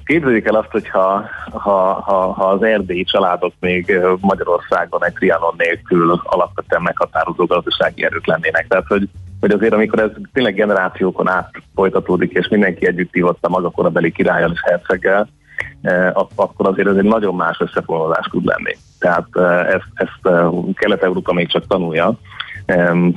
Képzeljék el azt, hogyha ha, ha, ha az erdélyi családok még Magyarországon egy trianon nélkül alapvetően meghatározó gazdasági erők lennének. Tehát, hogy, hogy azért amikor ez tényleg generációkon át folytatódik, és mindenki együtt ívott a maga korabeli királyal és herceggel, akkor azért ez egy nagyon más összefonódás tud lenni. Tehát ezt, ezt Kelet-Európa még csak tanulja,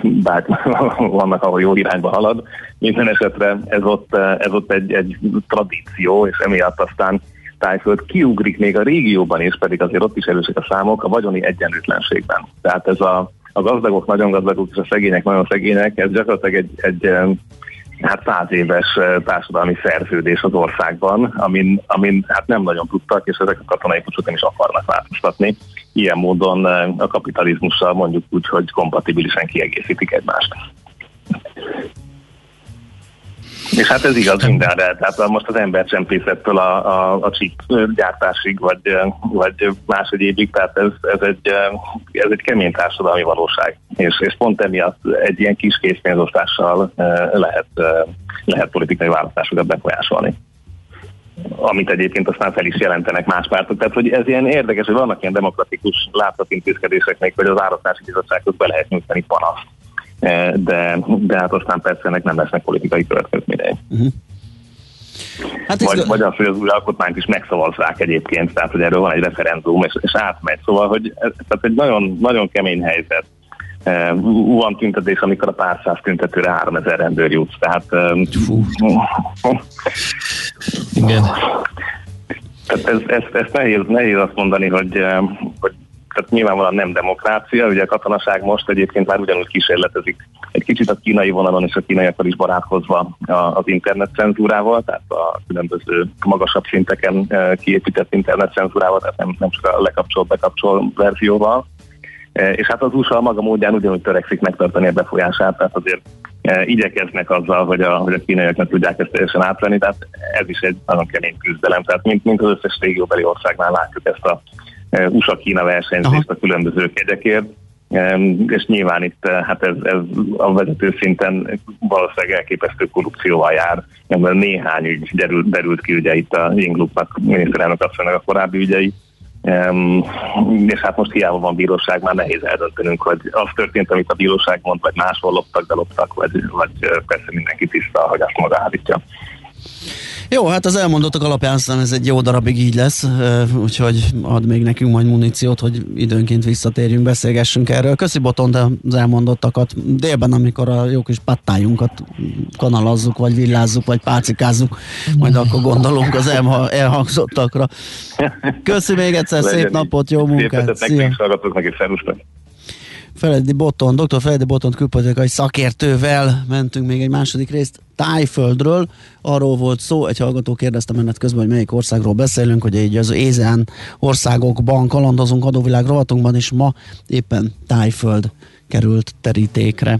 bár vannak, ahol jó irányba halad. Minden esetre ez ott, ez ott egy, egy tradíció, és emiatt aztán Tájföld kiugrik még a régióban is, pedig azért ott is erősek a számok a vagyoni egyenlőtlenségben. Tehát ez a, a gazdagok nagyon gazdagok, és a szegények nagyon szegények, ez gyakorlatilag egy, egy hát száz éves társadalmi szerződés az országban, amin, amin hát nem nagyon tudtak, és ezek a katonai pucsok nem is akarnak változtatni ilyen módon a kapitalizmussal mondjuk úgy, hogy kompatibilisen kiegészítik egymást. És hát ez igaz mindenre, tehát most az ember csempészettől a, a, a chip gyártásig, vagy, vagy más egyébig, tehát ez, ez, egy, ez egy kemény társadalmi valóság. És, és pont emiatt egy ilyen kis készpénzosztással lehet, lehet politikai választásokat befolyásolni amit egyébként aztán fel is jelentenek más pártok. Tehát, hogy ez ilyen érdekes, hogy vannak ilyen demokratikus látszatintézkedések még, hogy az választási bizottsághoz be lehet nyújtani panaszt E, de, de hát aztán persze ennek nem lesznek politikai következményei. Uh-huh. Hát vagy, vagy az, hogy az új alkotmányt is megszavazzák egyébként, tehát hogy erről van egy referendum, és, és átmegy. Szóval, hogy ez, tehát egy nagyon, nagyon kemény helyzet. Uh, van tüntetés, amikor a pár száz tüntetőre 3000 rendőr jut. Tehát Fú. Igen. Tehát ez, ez, ez nehéz, nehéz azt mondani, hogy, hogy tehát nyilvánvalóan nem demokrácia, ugye a katonaság most egyébként már ugyanúgy kísérletezik egy kicsit a kínai vonalon és a kínaiakkal is barátkozva az internet cenzúrával, tehát a különböző magasabb szinteken e, kiépített internet cenzúrával, tehát nem, nem csak a lekapcsol, bekapcsol verzióval. E, és hát az USA maga módján ugyanúgy törekszik megtartani a befolyását, tehát azért e, igyekeznek azzal, hogy a, hogy a kínaiak nem tudják ezt teljesen átvenni, tehát ez is egy nagyon kemény küzdelem. Tehát mint, mint az összes régióbeli országnál látjuk ezt a USA-Kína versenyzést a különböző kegyekért, és nyilván itt hát ez, ez a vezető szinten valószínűleg elképesztő korrupcióval jár. Néhány ügy derült, derült ki, ugye itt a Jinglupnak, miniszterelnök asszonynak a korábbi ügyei, Um, és hát most hiába van bíróság, már nehéz eldöntenünk, hogy az történt, amit a bíróság mond, vagy máshol loptak, de loptak, vagy, vagy persze mindenki tiszta, hogy azt maga állítja. Jó, hát az elmondottak alapján aztán ez egy jó darabig így lesz, úgyhogy ad még nekünk majd muníciót, hogy időnként visszatérjünk, beszélgessünk erről. Köszi Boton, de az elmondottakat délben, amikor a jó kis pattájunkat kanalazzuk, vagy villázzuk, vagy pácikázzuk, majd akkor gondolunk az elhangzottakra. Köszi még egyszer, szép napot, jó munkát! Szia! Feledi Boton, dr. Feledi Boton külpolitikai szakértővel mentünk még egy második részt Tájföldről. Arról volt szó, egy hallgató kérdezte menet közben, hogy melyik országról beszélünk, hogy így az ézen országokban kalandozunk adóvilág rovatunkban, és ma éppen Tájföld került terítékre.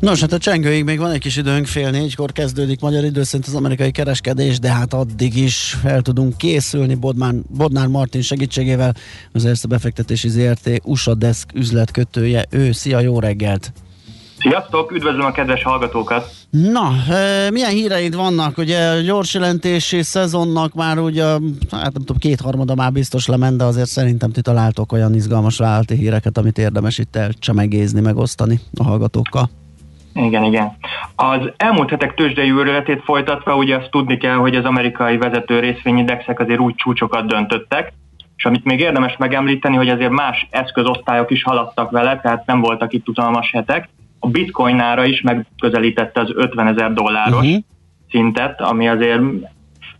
Nos, hát a csengőig még van egy kis időnk, fél négykor kezdődik magyar idő szerint az amerikai kereskedés, de hát addig is fel tudunk készülni Bodmán, Bodnár Martin segítségével, az Erste befektetési ZRT USA Desk üzletkötője. Ő, szia, jó reggelt! Sziasztok, üdvözlöm a kedves hallgatókat! Na, e, milyen híreid vannak? Ugye a gyors jelentési szezonnak már ugye, hát nem tudom, kétharmada már biztos lement, de azért szerintem ti találtok olyan izgalmas vállalati híreket, amit érdemes itt elcsemegézni, megosztani a hallgatókkal. Igen, igen. Az elmúlt hetek tőzsdei őrületét folytatva ugye azt tudni kell, hogy az amerikai vezető részvényindexek azért úgy csúcsokat döntöttek, és amit még érdemes megemlíteni, hogy azért más eszközosztályok is haladtak vele, tehát nem voltak itt utalmas hetek. A bitcoinára is megközelítette az 50 ezer dolláros uh-huh. szintet, ami azért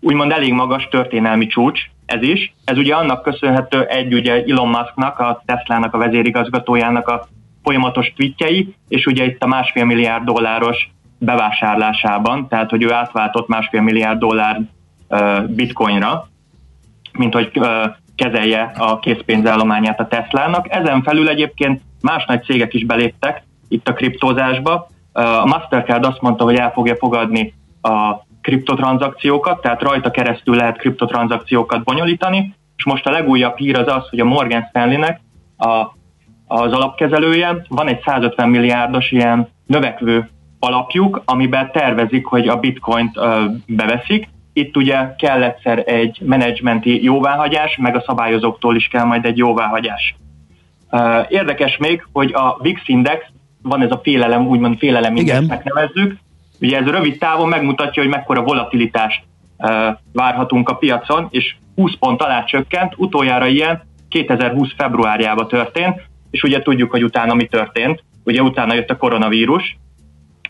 úgymond elég magas történelmi csúcs, ez is. Ez ugye annak köszönhető egy ugye Elon Musknak, a Tesla-nak a vezérigazgatójának a folyamatos tweetjei, és ugye itt a másfél milliárd dolláros bevásárlásában, tehát hogy ő átváltott másfél milliárd dollár bitcoinra, mint hogy kezelje a készpénzállományát a Teslának. Ezen felül egyébként más nagy cégek is beléptek itt a kriptózásba. A Mastercard azt mondta, hogy el fogja fogadni a kriptotranszakciókat, tehát rajta keresztül lehet kriptotranszakciókat bonyolítani, és most a legújabb hír az az, hogy a Morgan Stanley-nek a az alapkezelője, van egy 150 milliárdos ilyen növekvő alapjuk, amiben tervezik, hogy a bitcoint ö, beveszik. Itt ugye kell egyszer egy menedzsmenti jóváhagyás, meg a szabályozóktól is kell majd egy jóváhagyás. Érdekes még, hogy a VIX Index, van ez a félelem, úgymond félelem indexnek nevezzük, ugye ez rövid távon megmutatja, hogy mekkora volatilitást várhatunk a piacon, és 20 pont alá csökkent, utoljára ilyen 2020 februárjában történt, és ugye tudjuk, hogy utána mi történt. Ugye utána jött a koronavírus,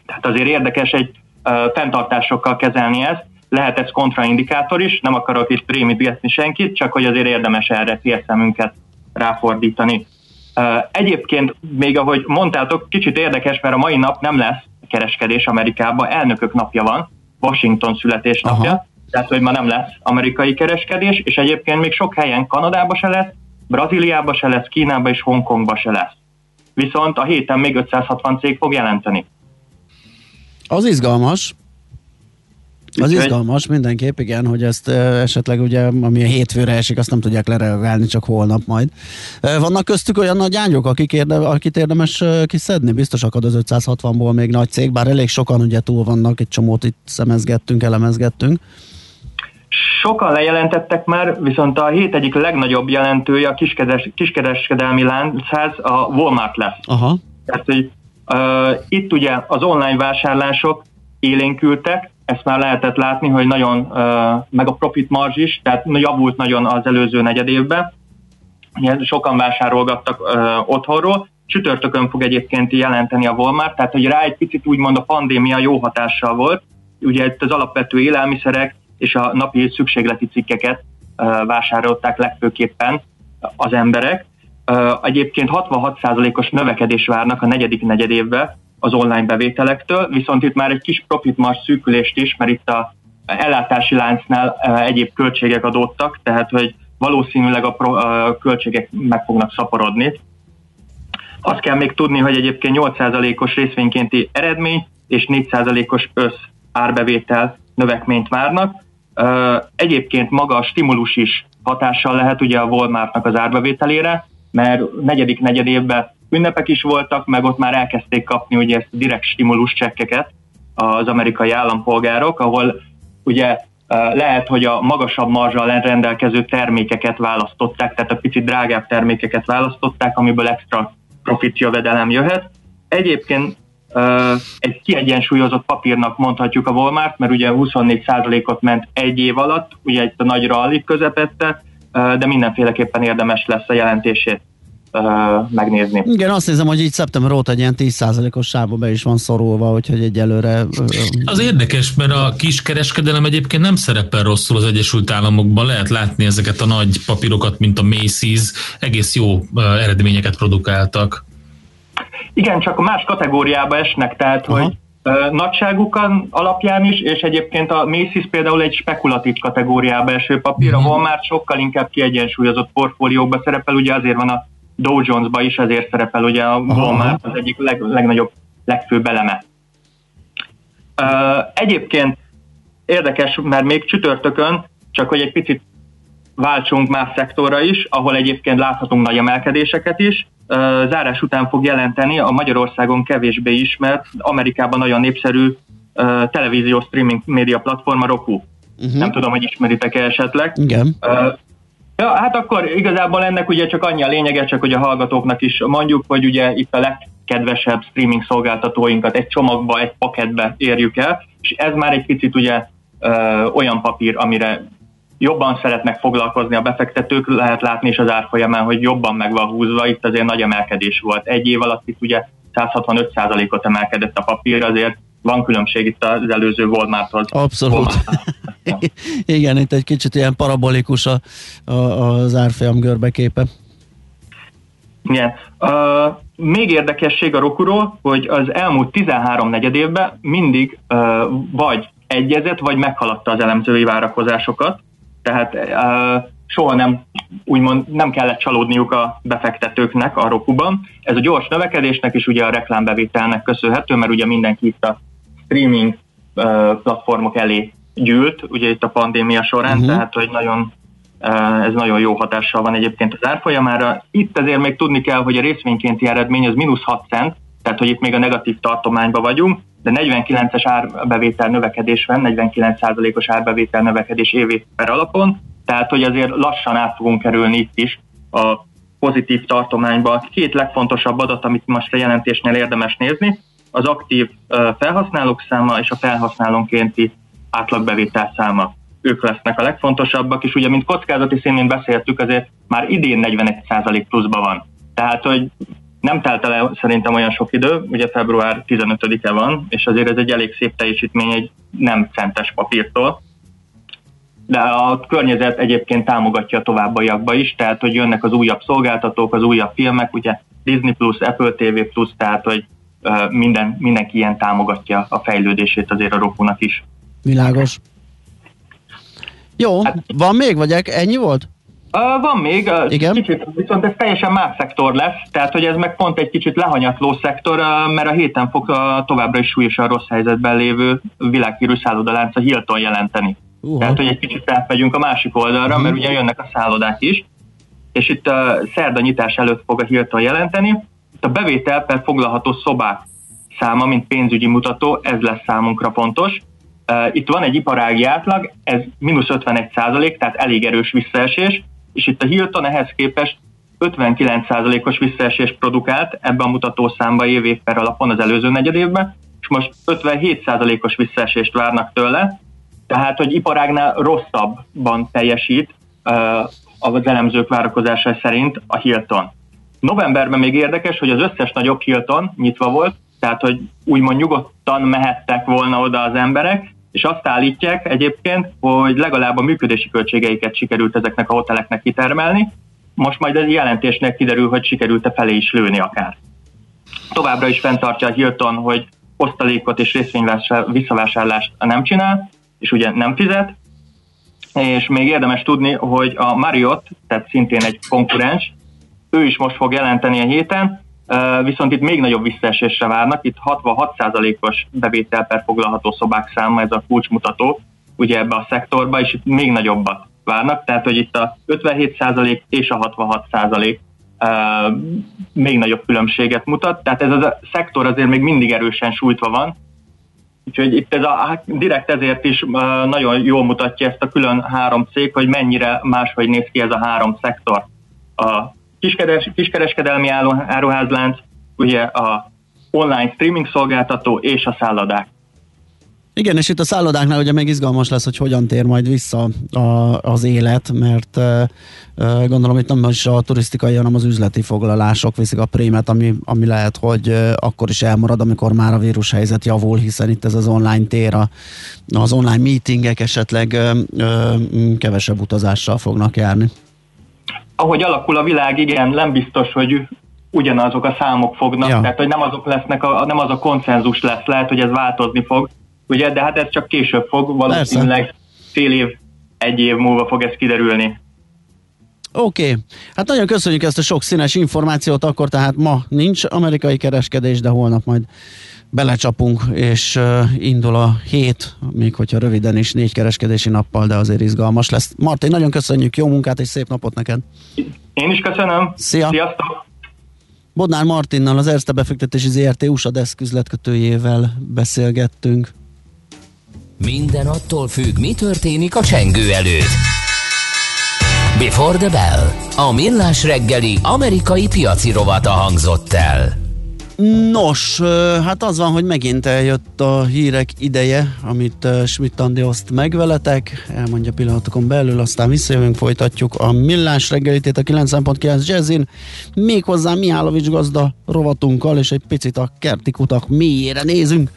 tehát azért érdekes egy uh, fenntartásokkal kezelni ezt. Lehet ez kontraindikátor is, nem akarok itt prémítgetni senkit, csak hogy azért érdemes erre félszemünket ráfordítani. Uh, egyébként még ahogy mondtátok, kicsit érdekes, mert a mai nap nem lesz kereskedés Amerikában, elnökök napja van, Washington születésnapja, Aha. tehát hogy ma nem lesz amerikai kereskedés, és egyébként még sok helyen Kanadába se lesz, Brazíliába se lesz, Kínába és Hongkongba se lesz. Viszont a héten még 560 cég fog jelenteni. Az izgalmas. Az izgalmas mindenképp, igen, hogy ezt esetleg ugye, ami a hétfőre esik, azt nem tudják lereagálni, csak holnap majd. Vannak köztük olyan nagy ágyok, akik érde, akit érdemes kiszedni? Biztos akad az 560-ból még nagy cég, bár elég sokan ugye túl vannak, egy csomót itt szemezgettünk, elemezgettünk. Sokan lejelentettek már, viszont a hét egyik legnagyobb jelentője a kiskedes, kiskereskedelmi láncház a Walmart lesz. Aha. Tehát, hogy uh, itt ugye az online vásárlások élénkültek, ezt már lehetett látni, hogy nagyon, uh, meg a profit marzs is, tehát javult nagyon az előző negyed évben. Sokan vásárolgattak uh, otthonról, csütörtökön fog egyébként jelenteni a Walmart, tehát hogy rá egy picit úgymond a pandémia jó hatással volt. Ugye itt az alapvető élelmiszerek, és a napi szükségleti cikkeket vásárolták legfőképpen az emberek. Egyébként 66%-os növekedés várnak a negyedik negyedévben az online bevételektől, viszont itt már egy kis profit szűkülést is, mert itt a ellátási láncnál egyéb költségek adódtak, tehát hogy valószínűleg a, a költségek meg fognak szaporodni. Azt kell még tudni, hogy egyébként 8%-os részvénykénti eredmény és 4%-os össz árbevétel növekményt várnak. Egyébként maga a stimulus is hatással lehet ugye a Walmartnak az árbevételére, mert negyedik negyed évben ünnepek is voltak, meg ott már elkezdték kapni ugye ezt a direkt stimulus csekkeket az amerikai állampolgárok, ahol ugye lehet, hogy a magasabb marzsal rendelkező termékeket választották, tehát a picit drágább termékeket választották, amiből extra profit jövedelem jöhet. Egyébként egy kiegyensúlyozott papírnak mondhatjuk a Walmart, mert ugye 24%-ot ment egy év alatt, ugye egy a nagy rally közepette, de mindenféleképpen érdemes lesz a jelentését megnézni. Igen, azt hiszem, hogy így szeptember óta egy ilyen 10%-os sávba be is van szorulva, úgyhogy egyelőre... Az érdekes, mert a kiskereskedelem egyébként nem szerepel rosszul az Egyesült Államokban, lehet látni ezeket a nagy papírokat, mint a Macy's, egész jó eredményeket produkáltak. Igen, csak a más kategóriába esnek, tehát Aha. hogy nagyságukon alapján is, és egyébként a Macy's például egy spekulatív kategóriába eső papír, uh-huh. ahol már sokkal inkább kiegyensúlyozott portfóliókba szerepel, ugye azért van a Dow Jones-ba is, ezért szerepel ugye a Walmart az egyik leg, legnagyobb, legfőbb eleme. Uh, egyébként érdekes, mert még csütörtökön, csak hogy egy picit váltsunk más szektorra is, ahol egyébként láthatunk nagy emelkedéseket is. Zárás után fog jelenteni a Magyarországon kevésbé ismert, Amerikában nagyon népszerű televízió streaming média platforma Roku. Uh-huh. Nem tudom, hogy ismeritek-e esetleg. Igen. Ja, hát akkor igazából ennek ugye csak annyi a lényege, csak hogy a hallgatóknak is mondjuk, hogy ugye itt a legkedvesebb streaming szolgáltatóinkat egy csomagba, egy paketbe érjük el, és ez már egy picit ugye olyan papír, amire jobban szeretnek foglalkozni a befektetők, lehet látni is az árfolyamán, hogy jobban meg van húzva, itt azért nagy emelkedés volt. Egy év alatt itt ugye 165%-ot emelkedett a papír, azért van különbség itt az előző Walmarthoz. Abszolút. Walmart. Igen, itt egy kicsit ilyen parabolikus a, a, az árfolyam görbeképe. Igen. Uh, még érdekesség a Rokuról, hogy az elmúlt 13 negyed évben mindig uh, vagy egyezett, vagy meghaladta az elemzői várakozásokat, tehát uh, soha nem úgymond nem kellett csalódniuk a befektetőknek a Rokuban. Ez a gyors növekedésnek is ugye a reklámbevételnek köszönhető, mert ugye mindenki itt a streaming uh, platformok elé gyűlt, ugye itt a pandémia során, uh-huh. tehát hogy nagyon uh, ez nagyon jó hatással van egyébként az árfolyamára. Itt azért még tudni kell, hogy a részvénykénti eredmény az mínusz 6 cent, tehát hogy itt még a negatív tartományban vagyunk, de 49-es árbevétel növekedés van, 49%-os árbevétel növekedés évi per alapon, tehát hogy azért lassan át fogunk kerülni itt is a pozitív tartományba. Két legfontosabb adat, amit most a jelentésnél érdemes nézni, az aktív felhasználók száma és a felhasználónkénti átlagbevétel száma. Ők lesznek a legfontosabbak, és ugye, mint kockázati színén beszéltük, azért már idén 41% pluszban van. Tehát, hogy nem telt el szerintem olyan sok idő, ugye február 15-e van, és azért ez egy elég szép teljesítmény egy nem centes papírtól, de a környezet egyébként támogatja a továbbiakba is, tehát hogy jönnek az újabb szolgáltatók, az újabb filmek, ugye Disney Plus, Apple TV tehát hogy minden, mindenki ilyen támogatja a fejlődését azért a rokunak is. Világos. Jó, hát, van még, vagy ennyi volt? Uh, van még, uh, Igen? kicsit, viszont ez teljesen más szektor lesz, tehát hogy ez meg pont egy kicsit lehanyatló szektor, uh, mert a héten fog továbbra is súlyosan rossz helyzetben lévő világhírű szállodalánc a Hilton jelenteni. Uh-huh. Tehát, hogy egy kicsit átmegyünk a másik oldalra, uh-huh. mert ugye jönnek a szállodák is, és itt a szerda nyitás előtt fog a Hilton jelenteni. Itt a bevétel per foglalható szobák száma, mint pénzügyi mutató, ez lesz számunkra fontos. Itt van egy iparági átlag, ez mínusz 51 százalék, tehát elég erős visszaesés, és itt a Hilton ehhez képest 59%-os visszaesést produkált ebben a mutatószámba év per alapon az előző negyed évben, és most 57%-os visszaesést várnak tőle, tehát, hogy iparágnál rosszabban teljesít az elemzők várakozása szerint a Hilton. Novemberben még érdekes, hogy az összes nagyobb Hilton nyitva volt, tehát, hogy úgymond nyugodtan mehettek volna oda az emberek, és azt állítják egyébként, hogy legalább a működési költségeiket sikerült ezeknek a hoteleknek kitermelni, most majd egy jelentésnek kiderül, hogy sikerült-e felé is lőni akár. Továbbra is fenntartja a Hilton, hogy osztalékot és részvényvisszavásárlást nem csinál, és ugye nem fizet, és még érdemes tudni, hogy a Marriott, tehát szintén egy konkurens, ő is most fog jelenteni a héten, viszont itt még nagyobb visszaesésre várnak, itt 66%-os bevétel per foglalható szobák száma, ez a kulcsmutató, ugye ebbe a szektorba, és itt még nagyobbat várnak, tehát hogy itt a 57% és a 66% uh, még nagyobb különbséget mutat, tehát ez a szektor azért még mindig erősen sújtva van, úgyhogy itt ez a, hát direkt ezért is nagyon jól mutatja ezt a külön három cég, hogy mennyire máshogy néz ki ez a három szektor. A kiskeres, kiskereskedelmi áruházlánc, ugye a online streaming szolgáltató és a szállodák. Igen, és itt a szállodáknál ugye meg izgalmas lesz, hogy hogyan tér majd vissza a, az élet, mert uh, gondolom itt nem is a turisztikai, hanem az üzleti foglalások viszik a prémet, ami, ami lehet, hogy uh, akkor is elmarad, amikor már a vírushelyzet javul, hiszen itt ez az online tér, a, az online meetingek esetleg uh, uh, kevesebb utazással fognak járni. Ahogy alakul a világ, igen, nem biztos, hogy ugyanazok a számok fognak, ja. tehát hogy nem azok lesznek, a, nem az a konszenzus lesz, lehet, hogy ez változni fog, ugye, de hát ez csak később fog, valószínűleg Persze. fél év, egy év múlva fog ez kiderülni. Oké, okay. hát nagyon köszönjük ezt a sok színes információt, akkor tehát ma nincs amerikai kereskedés, de holnap majd belecsapunk, és uh, indul a hét, még hogyha röviden is négy kereskedési nappal, de azért izgalmas lesz. Martin, nagyon köszönjük, jó munkát és szép napot neked! Én is köszönöm! Szia! Sziasztok! Bodnár Martinnal, az Erste befektetési ZRT USA Desk üzletkötőjével beszélgettünk. Minden attól függ, mi történik a csengő előtt. Before the Bell. A millás reggeli amerikai piaci rovata hangzott el. Nos, hát az van, hogy megint eljött a hírek ideje, amit Schmidt Andi oszt meg veletek, elmondja pillanatokon belül, aztán visszajövünk, folytatjuk a millás reggelitét a 9.9 Jazzin, méghozzá Mihálovics gazda rovatunkkal, és egy picit a kerti kutak mélyére nézünk.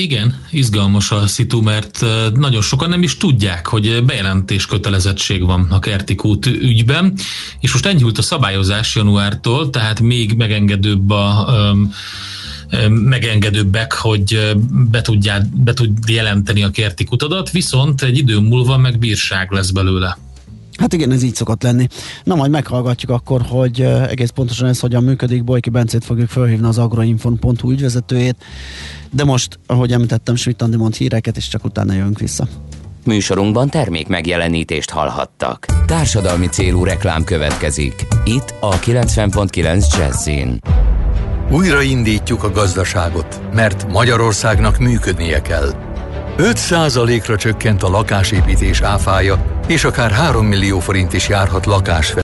Igen, izgalmas a szitu, mert nagyon sokan nem is tudják, hogy bejelentés kötelezettség van a Kertikút ügyben, és most enyhült a szabályozás januártól, tehát még megengedőbb a megengedőbbek, hogy be, tudjál, be tud jelenteni a kerti kutadat, viszont egy idő múlva meg bírság lesz belőle. Hát igen, ez így szokott lenni. Na majd meghallgatjuk akkor, hogy egész pontosan ez hogyan működik. Bojki Bencét fogjuk felhívni az agroinfon.hu ügyvezetőjét, de most, ahogy említettem, Schmidt mond híreket, és csak utána jövünk vissza. Műsorunkban termék megjelenítést hallhattak. Társadalmi célú reklám következik. Itt a 90.9 Jazzin. Újraindítjuk a gazdaságot, mert Magyarországnak működnie kell. 5%-ra csökkent a lakásépítés áfája, és akár 3 millió forint is járhat lakás